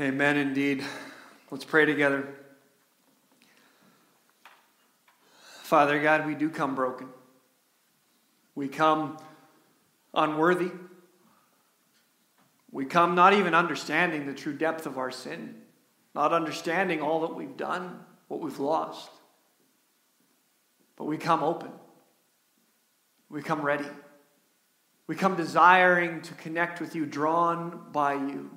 Amen, indeed. Let's pray together. Father God, we do come broken. We come unworthy. We come not even understanding the true depth of our sin, not understanding all that we've done, what we've lost. But we come open. We come ready. We come desiring to connect with you, drawn by you.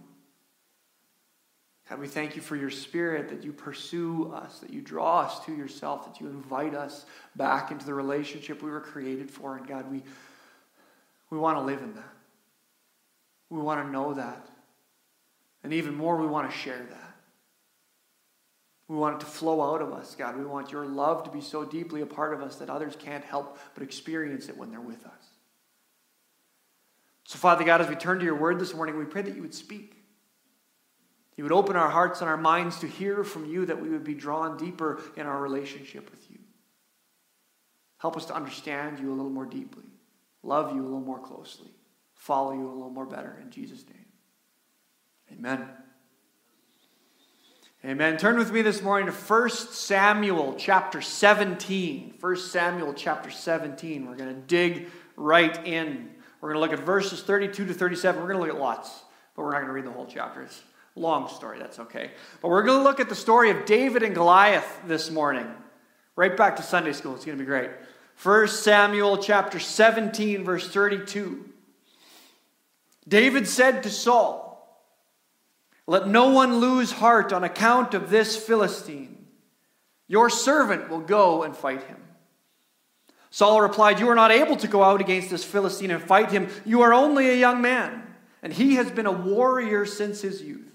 God, we thank you for your spirit, that you pursue us, that you draw us to yourself, that you invite us back into the relationship we were created for. And God, we, we want to live in that. We want to know that. And even more, we want to share that. We want it to flow out of us, God. We want your love to be so deeply a part of us that others can't help but experience it when they're with us. So, Father God, as we turn to your word this morning, we pray that you would speak. You would open our hearts and our minds to hear from you, that we would be drawn deeper in our relationship with you. Help us to understand you a little more deeply, love you a little more closely, follow you a little more better. In Jesus' name. Amen. Amen. Turn with me this morning to 1 Samuel chapter 17. 1 Samuel chapter 17. We're going to dig right in. We're going to look at verses 32 to 37. We're going to look at lots, but we're not going to read the whole chapter. It's Long story, that's okay. But we're going to look at the story of David and Goliath this morning. Right back to Sunday school. It's going to be great. 1 Samuel chapter 17, verse 32. David said to Saul, Let no one lose heart on account of this Philistine. Your servant will go and fight him. Saul replied, You are not able to go out against this Philistine and fight him. You are only a young man, and he has been a warrior since his youth.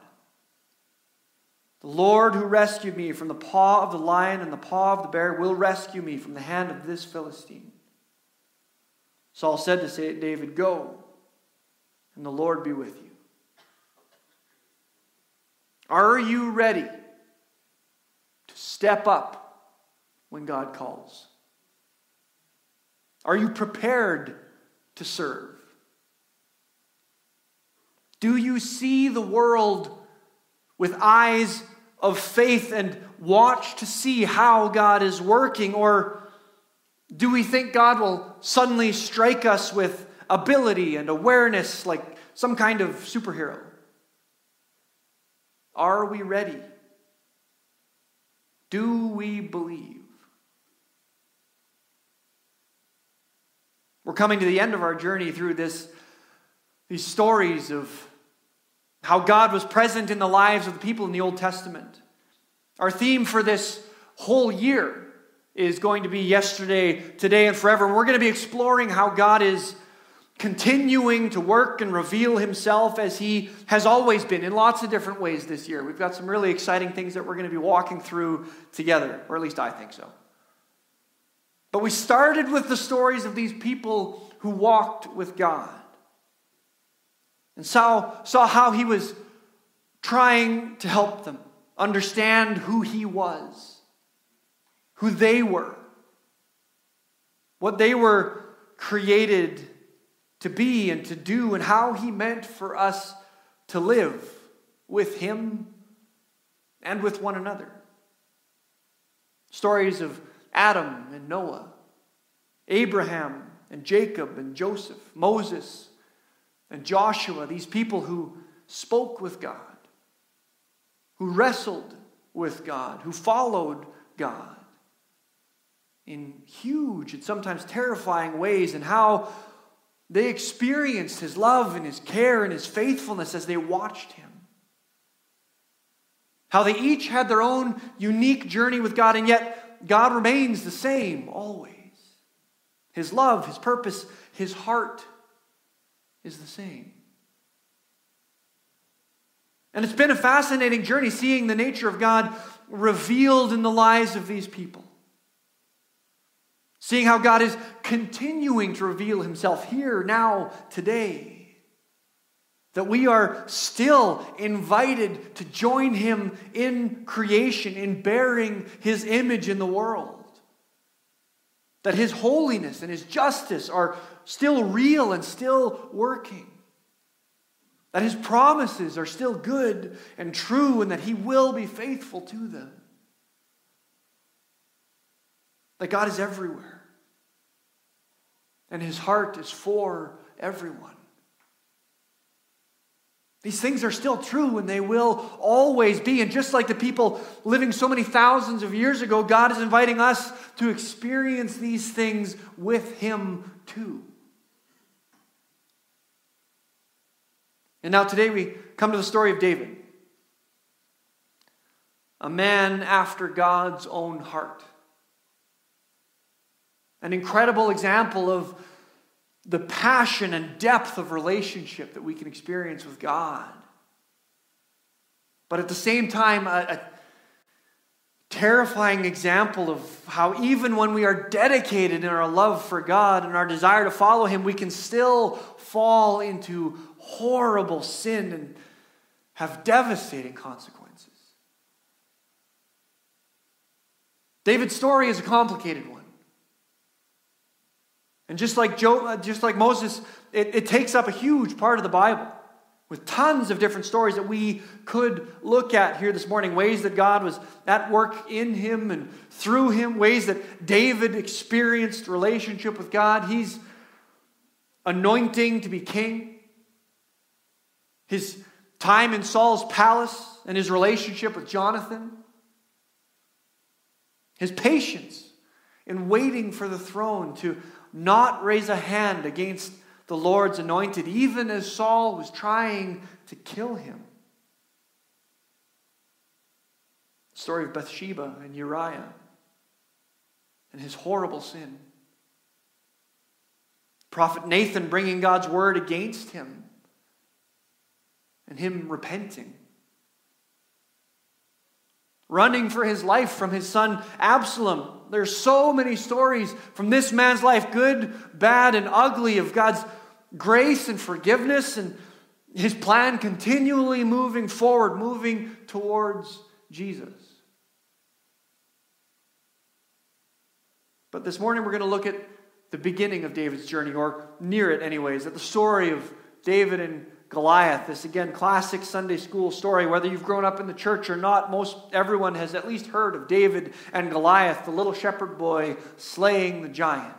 The Lord who rescued me from the paw of the lion and the paw of the bear will rescue me from the hand of this Philistine. Saul said to David, Go, and the Lord be with you. Are you ready to step up when God calls? Are you prepared to serve? Do you see the world with eyes of faith and watch to see how God is working? Or do we think God will suddenly strike us with ability and awareness like some kind of superhero? Are we ready? Do we believe? We're coming to the end of our journey through this, these stories of how God was present in the lives of the people in the Old Testament. Our theme for this whole year is going to be yesterday, today, and forever. We're going to be exploring how God is continuing to work and reveal himself as he has always been in lots of different ways this year. We've got some really exciting things that we're going to be walking through together, or at least I think so. But we started with the stories of these people who walked with God and saw, saw how he was trying to help them understand who he was, who they were, what they were created to be and to do, and how he meant for us to live with him and with one another. Stories of Adam and Noah, Abraham and Jacob and Joseph, Moses and Joshua, these people who spoke with God, who wrestled with God, who followed God in huge and sometimes terrifying ways, and how they experienced His love and His care and His faithfulness as they watched Him. How they each had their own unique journey with God, and yet God remains the same always. His love, His purpose, His heart is the same. And it's been a fascinating journey seeing the nature of God revealed in the lives of these people. Seeing how God is continuing to reveal himself here, now, today. That we are still invited to join him in creation, in bearing his image in the world. That his holiness and his justice are still real and still working. That his promises are still good and true, and that he will be faithful to them. That God is everywhere, and his heart is for everyone. These things are still true and they will always be. And just like the people living so many thousands of years ago, God is inviting us to experience these things with Him too. And now today we come to the story of David, a man after God's own heart. An incredible example of the passion and depth of relationship that we can experience with God. But at the same time, a, a terrifying example of how even when we are dedicated in our love for God and our desire to follow Him, we can still fall into horrible sin and have devastating consequences. David's story is a complicated one. And just like, uh, just like Moses, it, it takes up a huge part of the Bible with tons of different stories that we could look at here this morning. Ways that God was at work in him and through him, ways that David experienced relationship with God. He's anointing to be king, his time in Saul's palace and his relationship with Jonathan, his patience in waiting for the throne to not raise a hand against the Lord's anointed, even as Saul was trying to kill him. The story of Bathsheba and Uriah and his horrible sin. Prophet Nathan bringing God's word against him and him repenting running for his life from his son Absalom. There's so many stories from this man's life, good, bad, and ugly, of God's grace and forgiveness and his plan continually moving forward, moving towards Jesus. But this morning we're going to look at the beginning of David's journey, or near it, anyways, at the story of David and Goliath, this again classic Sunday school story. Whether you've grown up in the church or not, most everyone has at least heard of David and Goliath, the little shepherd boy slaying the giant.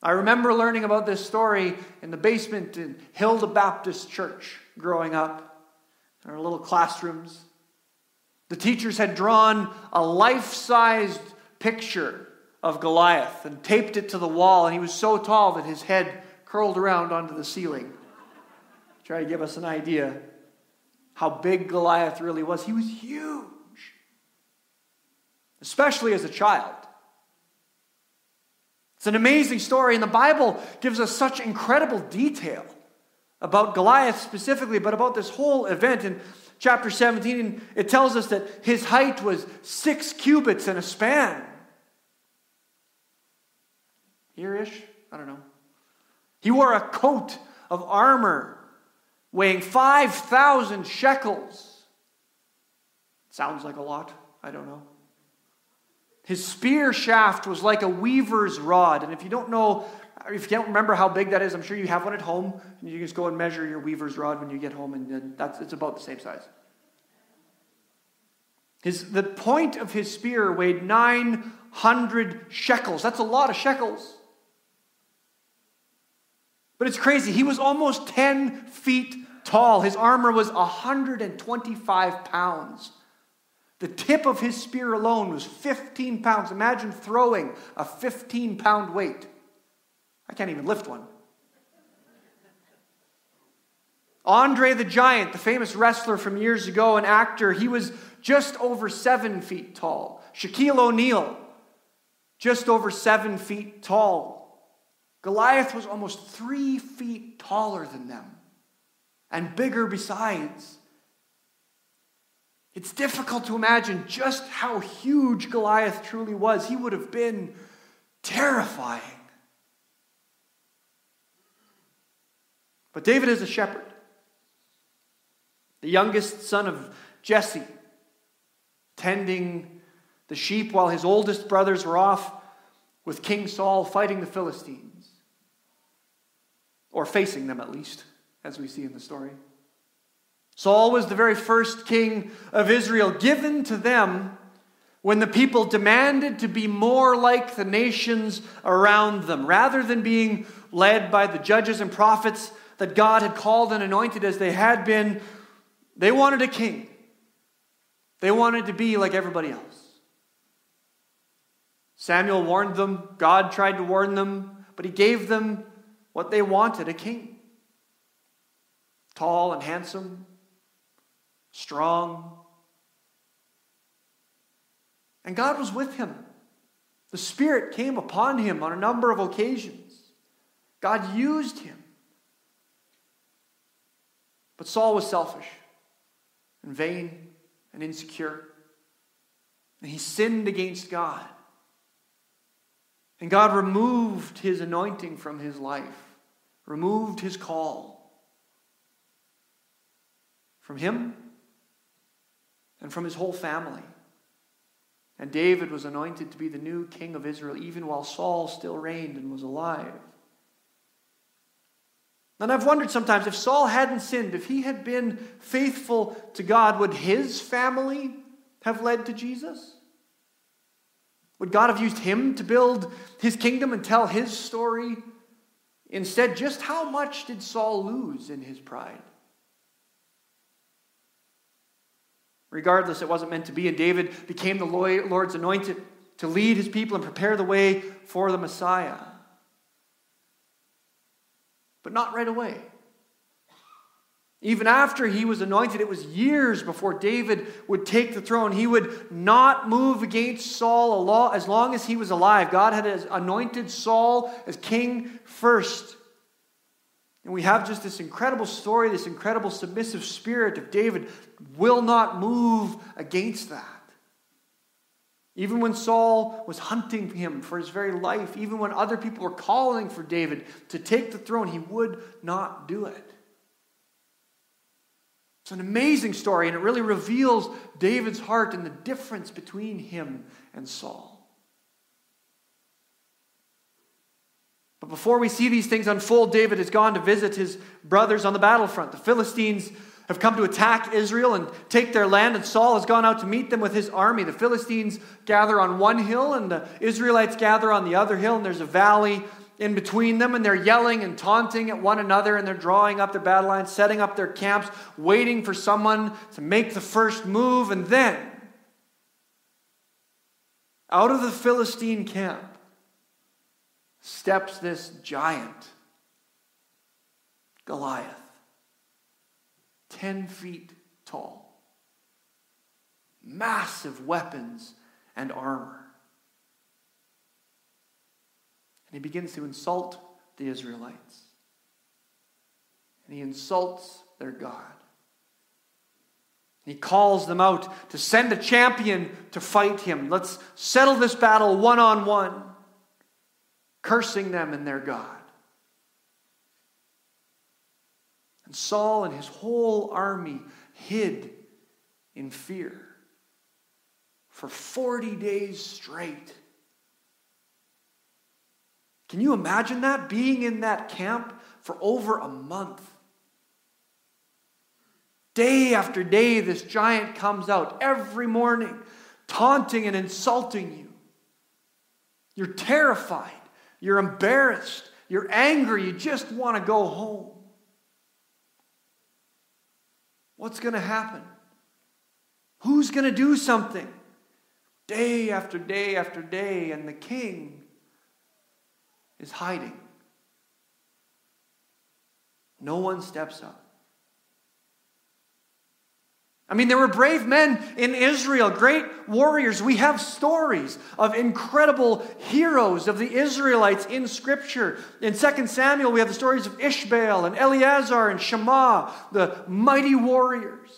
I remember learning about this story in the basement in Hilda Baptist Church growing up, in our little classrooms. The teachers had drawn a life sized picture of Goliath and taped it to the wall, and he was so tall that his head curled around onto the ceiling. Try to give us an idea how big Goliath really was. He was huge, especially as a child. It's an amazing story, and the Bible gives us such incredible detail about Goliath specifically, but about this whole event. In chapter 17, it tells us that his height was six cubits and a span. Here ish? I don't know. He wore a coat of armor weighing 5,000 shekels. Sounds like a lot. I don't know. His spear shaft was like a weaver's rod. And if you don't know, if you can't remember how big that is, I'm sure you have one at home. And you just go and measure your weaver's rod when you get home, and then that's, it's about the same size. His, the point of his spear weighed 900 shekels. That's a lot of shekels. But it's crazy. He was almost 10 feet tall. His armor was 125 pounds. The tip of his spear alone was 15 pounds. Imagine throwing a 15 pound weight. I can't even lift one. Andre the Giant, the famous wrestler from years ago, an actor, he was just over seven feet tall. Shaquille O'Neal, just over seven feet tall. Goliath was almost three feet taller than them and bigger besides. It's difficult to imagine just how huge Goliath truly was. He would have been terrifying. But David is a shepherd, the youngest son of Jesse, tending the sheep while his oldest brothers were off with King Saul fighting the Philistines, or facing them at least, as we see in the story. Saul was the very first king of Israel, given to them when the people demanded to be more like the nations around them. Rather than being led by the judges and prophets that God had called and anointed as they had been, they wanted a king. They wanted to be like everybody else. Samuel warned them, God tried to warn them, but he gave them what they wanted a king. Tall and handsome, strong. And God was with him. The Spirit came upon him on a number of occasions. God used him. But Saul was selfish and vain and insecure. And he sinned against God. And God removed his anointing from his life, removed his call from him and from his whole family. And David was anointed to be the new king of Israel, even while Saul still reigned and was alive. And I've wondered sometimes if Saul hadn't sinned, if he had been faithful to God, would his family have led to Jesus? Would God have used him to build his kingdom and tell his story? Instead, just how much did Saul lose in his pride? Regardless, it wasn't meant to be, and David became the Lord's anointed to lead his people and prepare the way for the Messiah. But not right away. Even after he was anointed, it was years before David would take the throne. He would not move against Saul as long as he was alive. God had anointed Saul as king first. And we have just this incredible story, this incredible submissive spirit of David will not move against that. Even when Saul was hunting him for his very life, even when other people were calling for David to take the throne, he would not do it. It's an amazing story, and it really reveals David's heart and the difference between him and Saul. But before we see these things unfold, David has gone to visit his brothers on the battlefront. The Philistines have come to attack Israel and take their land, and Saul has gone out to meet them with his army. The Philistines gather on one hill, and the Israelites gather on the other hill, and there's a valley in between them, and they're yelling and taunting at one another, and they're drawing up their battle lines, setting up their camps, waiting for someone to make the first move, and then out of the Philistine camp steps this giant, Goliath, 10 feet tall, massive weapons and armor. And he begins to insult the Israelites. And he insults their God. He calls them out to send a champion to fight him. Let's settle this battle one on one cursing them and their God. And Saul and his whole army hid in fear for 40 days straight. Can you imagine that? Being in that camp for over a month. Day after day, this giant comes out every morning, taunting and insulting you. You're terrified. You're embarrassed. You're angry. You just want to go home. What's going to happen? Who's going to do something? Day after day after day, and the king is hiding. No one steps up. I mean, there were brave men in Israel, great warriors. We have stories of incredible heroes of the Israelites in Scripture. In 2 Samuel, we have the stories of Ishbaal and Eleazar and Shammah, the mighty warriors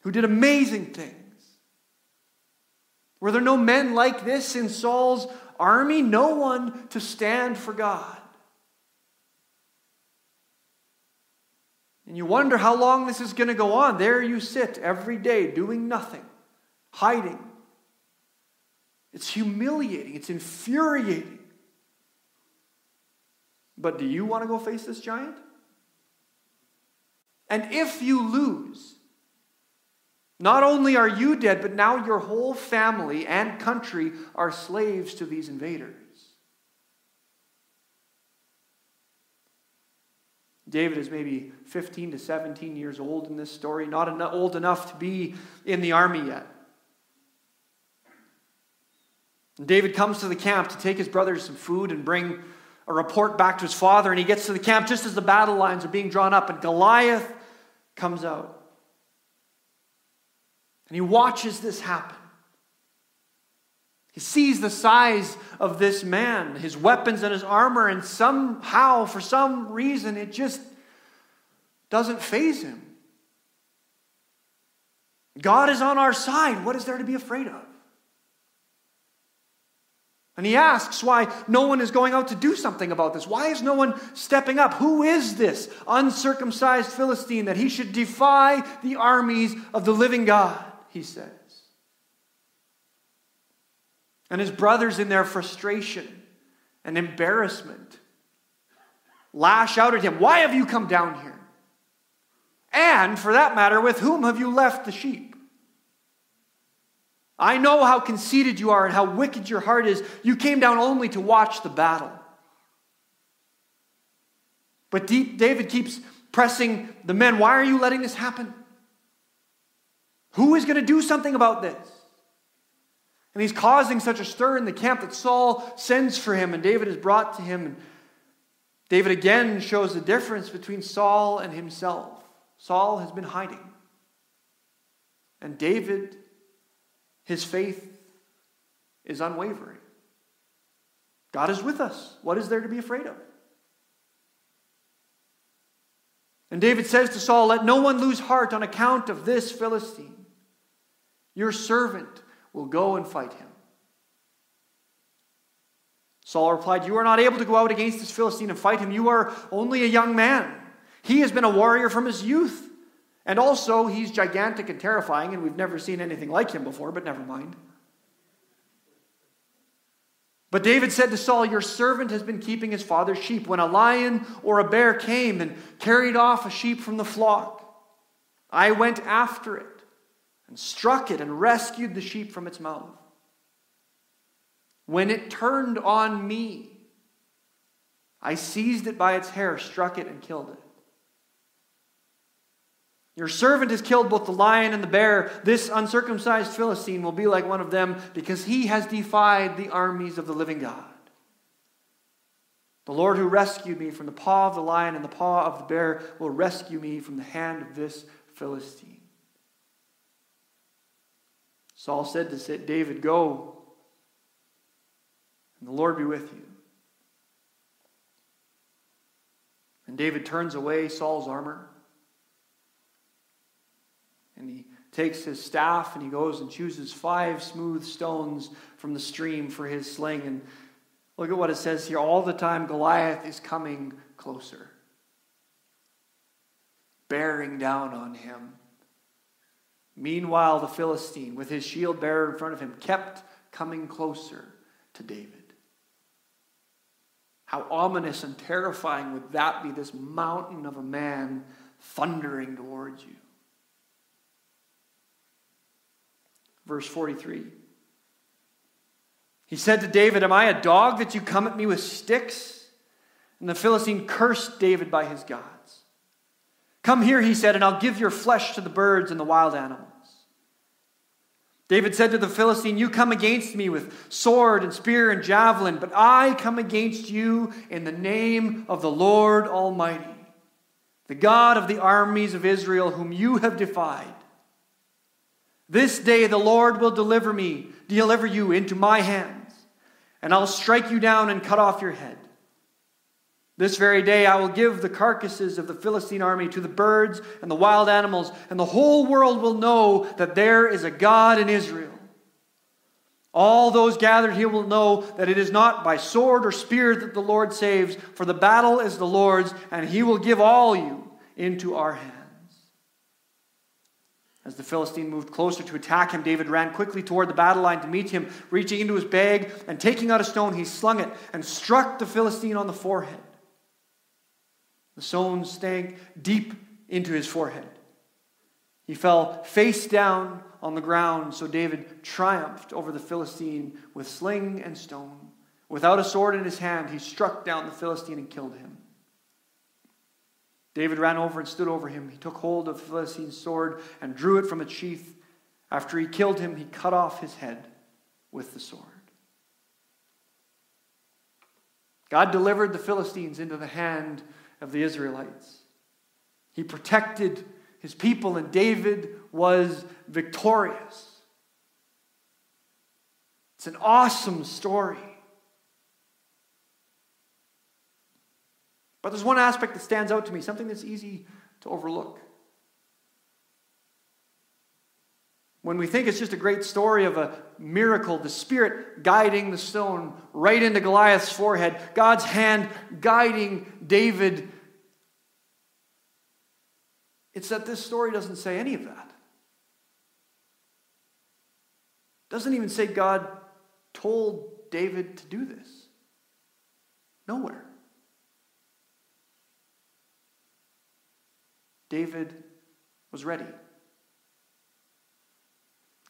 who did amazing things. Were there no men like this in Saul's army? No one to stand for God. And you wonder how long this is going to go on. There you sit every day doing nothing, hiding. It's humiliating, it's infuriating. But do you want to go face this giant? And if you lose, not only are you dead, but now your whole family and country are slaves to these invaders. David is maybe 15 to 17 years old in this story, not old enough to be in the army yet. And David comes to the camp to take his brothers some food and bring a report back to his father, and he gets to the camp just as the battle lines are being drawn up, and Goliath comes out. And he watches this happen. He sees the size of this man, his weapons and his armor, and somehow, for some reason, it just doesn't faze him. God is on our side. What is there to be afraid of? And he asks why no one is going out to do something about this. Why is no one stepping up? Who is this uncircumcised Philistine that he should defy the armies of the living God? He says. And his brothers, in their frustration and embarrassment, lash out at him Why have you come down here? And, for that matter, with whom have you left the sheep? I know how conceited you are and how wicked your heart is. You came down only to watch the battle. But David keeps pressing the men Why are you letting this happen? Who is going to do something about this? And he's causing such a stir in the camp that Saul sends for him, and David is brought to him. And David again shows the difference between Saul and himself. Saul has been hiding. And David, his faith is unwavering. God is with us. What is there to be afraid of? And David says to Saul, Let no one lose heart on account of this Philistine. Your servant will go and fight him. Saul replied, You are not able to go out against this Philistine and fight him. You are only a young man. He has been a warrior from his youth. And also, he's gigantic and terrifying, and we've never seen anything like him before, but never mind. But David said to Saul, Your servant has been keeping his father's sheep. When a lion or a bear came and carried off a sheep from the flock, I went after it and struck it and rescued the sheep from its mouth. When it turned on me, I seized it by its hair, struck it, and killed it. Your servant has killed both the lion and the bear. This uncircumcised Philistine will be like one of them because he has defied the armies of the living God. The Lord who rescued me from the paw of the lion and the paw of the bear will rescue me from the hand of this Philistine. Saul said to David, Go, and the Lord be with you. And David turns away Saul's armor. And he takes his staff and he goes and chooses five smooth stones from the stream for his sling. And look at what it says here. All the time, Goliath is coming closer, bearing down on him. Meanwhile, the Philistine, with his shield bearer in front of him, kept coming closer to David. How ominous and terrifying would that be, this mountain of a man thundering towards you? Verse 43. He said to David, Am I a dog that you come at me with sticks? And the Philistine cursed David by his gods. Come here, he said, and I'll give your flesh to the birds and the wild animals. David said to the Philistine, You come against me with sword and spear and javelin, but I come against you in the name of the Lord Almighty, the God of the armies of Israel, whom you have defied. This day the Lord will deliver me, deliver you into my hands, and I'll strike you down and cut off your head. This very day I will give the carcasses of the Philistine army to the birds and the wild animals, and the whole world will know that there is a God in Israel. All those gathered here will know that it is not by sword or spear that the Lord saves, for the battle is the Lord's, and he will give all you into our hands. As the Philistine moved closer to attack him, David ran quickly toward the battle line to meet him. Reaching into his bag and taking out a stone, he slung it and struck the Philistine on the forehead. The stone stank deep into his forehead. He fell face down on the ground, so David triumphed over the Philistine with sling and stone. Without a sword in his hand, he struck down the Philistine and killed him. David ran over and stood over him. He took hold of the Philistine's sword and drew it from its sheath. After he killed him, he cut off his head with the sword. God delivered the Philistines into the hand of the Israelites. He protected his people, and David was victorious. It's an awesome story. But there's one aspect that stands out to me, something that's easy to overlook. When we think it's just a great story of a miracle, the Spirit guiding the stone right into Goliath's forehead, God's hand guiding David it's that this story doesn't say any of that. Doesn't even say God told David to do this. Nowhere. David was ready.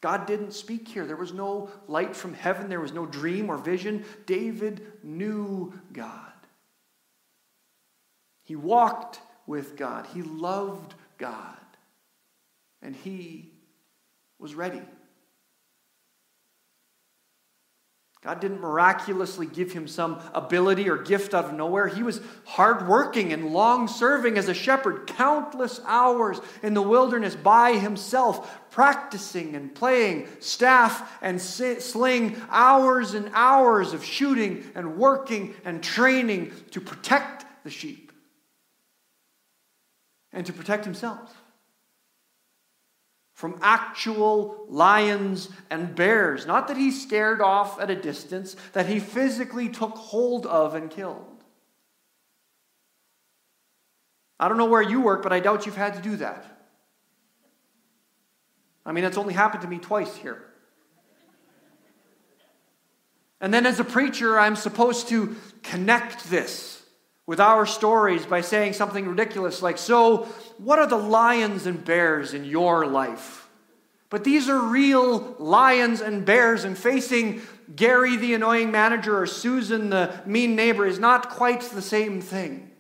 God didn't speak here. There was no light from heaven, there was no dream or vision. David knew God. He walked with God, he loved God. And he was ready. God didn't miraculously give him some ability or gift out of nowhere. He was hardworking and long serving as a shepherd, countless hours in the wilderness by himself, practicing and playing staff and sling, hours and hours of shooting and working and training to protect the sheep and to protect himself from actual lions and bears. Not that he scared off at a distance, that he physically took hold of and killed. I don't know where you work, but I doubt you've had to do that. I mean, that's only happened to me twice here. And then as a preacher, I'm supposed to connect this with our stories by saying something ridiculous like, So, what are the lions and bears in your life? But these are real lions and bears, and facing Gary, the annoying manager, or Susan, the mean neighbor, is not quite the same thing.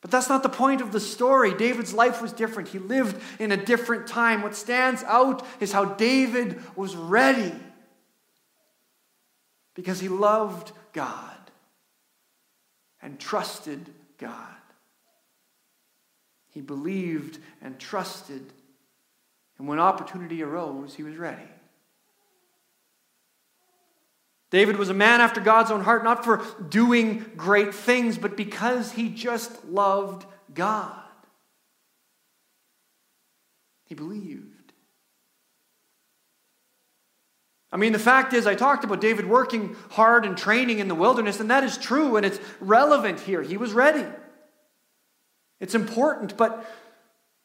But that's not the point of the story. David's life was different. He lived in a different time. What stands out is how David was ready because he loved God and trusted God. He believed and trusted, and when opportunity arose, he was ready. David was a man after God's own heart, not for doing great things, but because he just loved God. He believed. I mean, the fact is, I talked about David working hard and training in the wilderness, and that is true, and it's relevant here. He was ready. It's important, but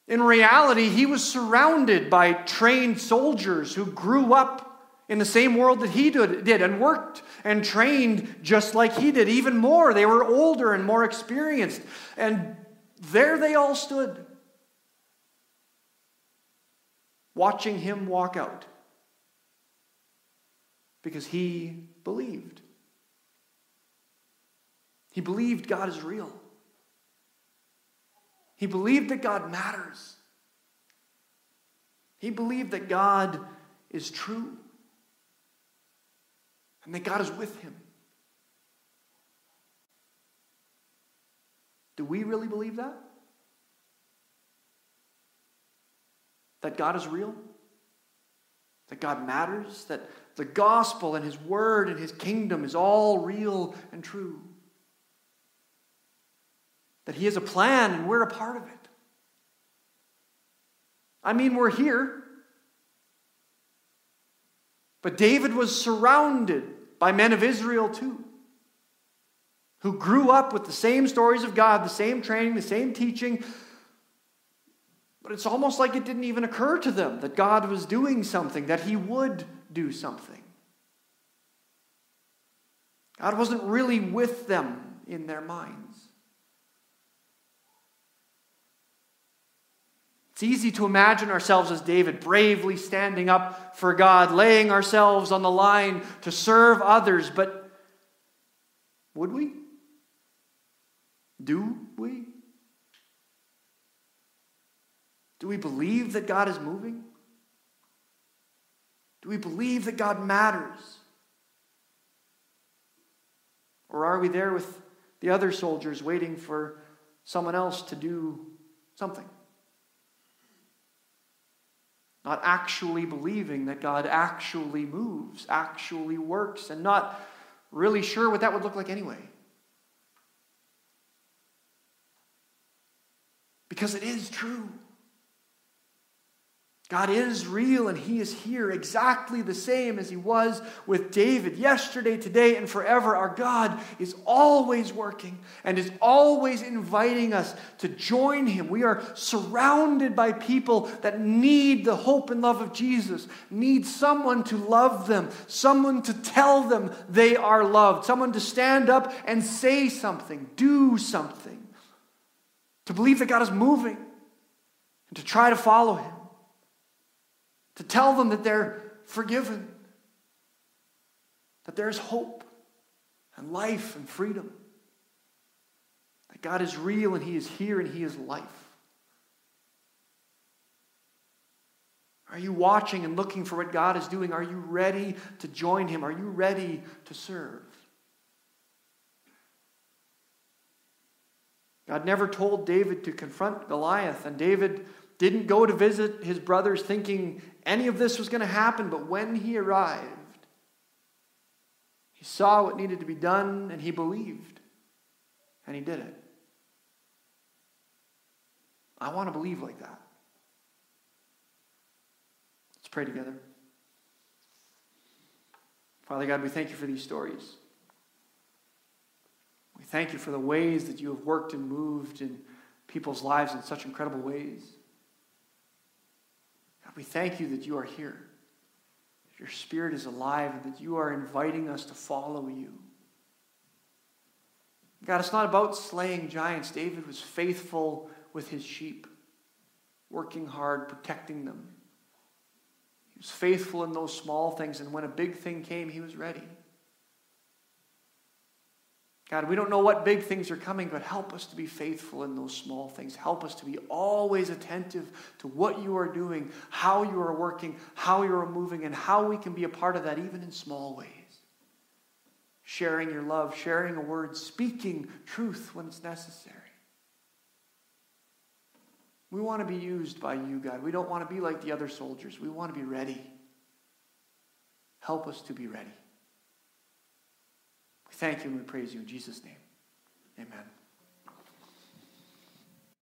in reality, he was surrounded by trained soldiers who grew up in the same world that he did, and worked and trained just like he did, even more. They were older and more experienced. And there they all stood, watching him walk out because he believed. He believed God is real. He believed that God matters. He believed that God is true and that God is with him. Do we really believe that? That God is real? That God matters? That the gospel and His word and His kingdom is all real and true? That He has a plan and we're a part of it? I mean, we're here. But David was surrounded by men of Israel too who grew up with the same stories of God, the same training, the same teaching. But it's almost like it didn't even occur to them that God was doing something, that He would do something. God wasn't really with them in their minds. It's easy to imagine ourselves as David, bravely standing up for God, laying ourselves on the line to serve others, but would we? Do we? Do we believe that God is moving? Do we believe that God matters? Or are we there with the other soldiers waiting for someone else to do something? Not actually believing that God actually moves, actually works, and not really sure what that would look like anyway. Because it is true. God is real and He is here exactly the same as He was with David yesterday, today, and forever. Our God is always working and is always inviting us to join Him. We are surrounded by people that need the hope and love of Jesus, need someone to love them, someone to tell them they are loved, someone to stand up and say something, do something to believe that God is moving, and to try to follow Him, to tell them that they're forgiven, that there's hope and life and freedom, that God is real and He is here and He is life. Are you watching and looking for what God is doing? Are you ready to join Him? Are you ready to serve? God never told David to confront Goliath, and David didn't go to visit his brothers thinking any of this was going to happen, but when he arrived, he saw what needed to be done and he believed, and he did it. I want to believe like that. Let's pray together. Father God, we thank you for these stories. We thank you for the ways that you have worked and moved in people's lives in such incredible ways. We thank you that you are here, that your spirit is alive, and that you are inviting us to follow you. God, it's not about slaying giants. David was faithful with his sheep, working hard, protecting them. He was faithful in those small things, and when a big thing came, he was ready. God, we don't know what big things are coming, but help us to be faithful in those small things. Help us to be always attentive to what you are doing, how you are working, how you are moving, and how we can be a part of that, even in small ways. Sharing your love, sharing a word, speaking truth when it's necessary. We want to be used by you, God. We don't want to be like the other soldiers. We want to be ready. Help us to be ready. Thank you and we praise you in Jesus' name. Amen.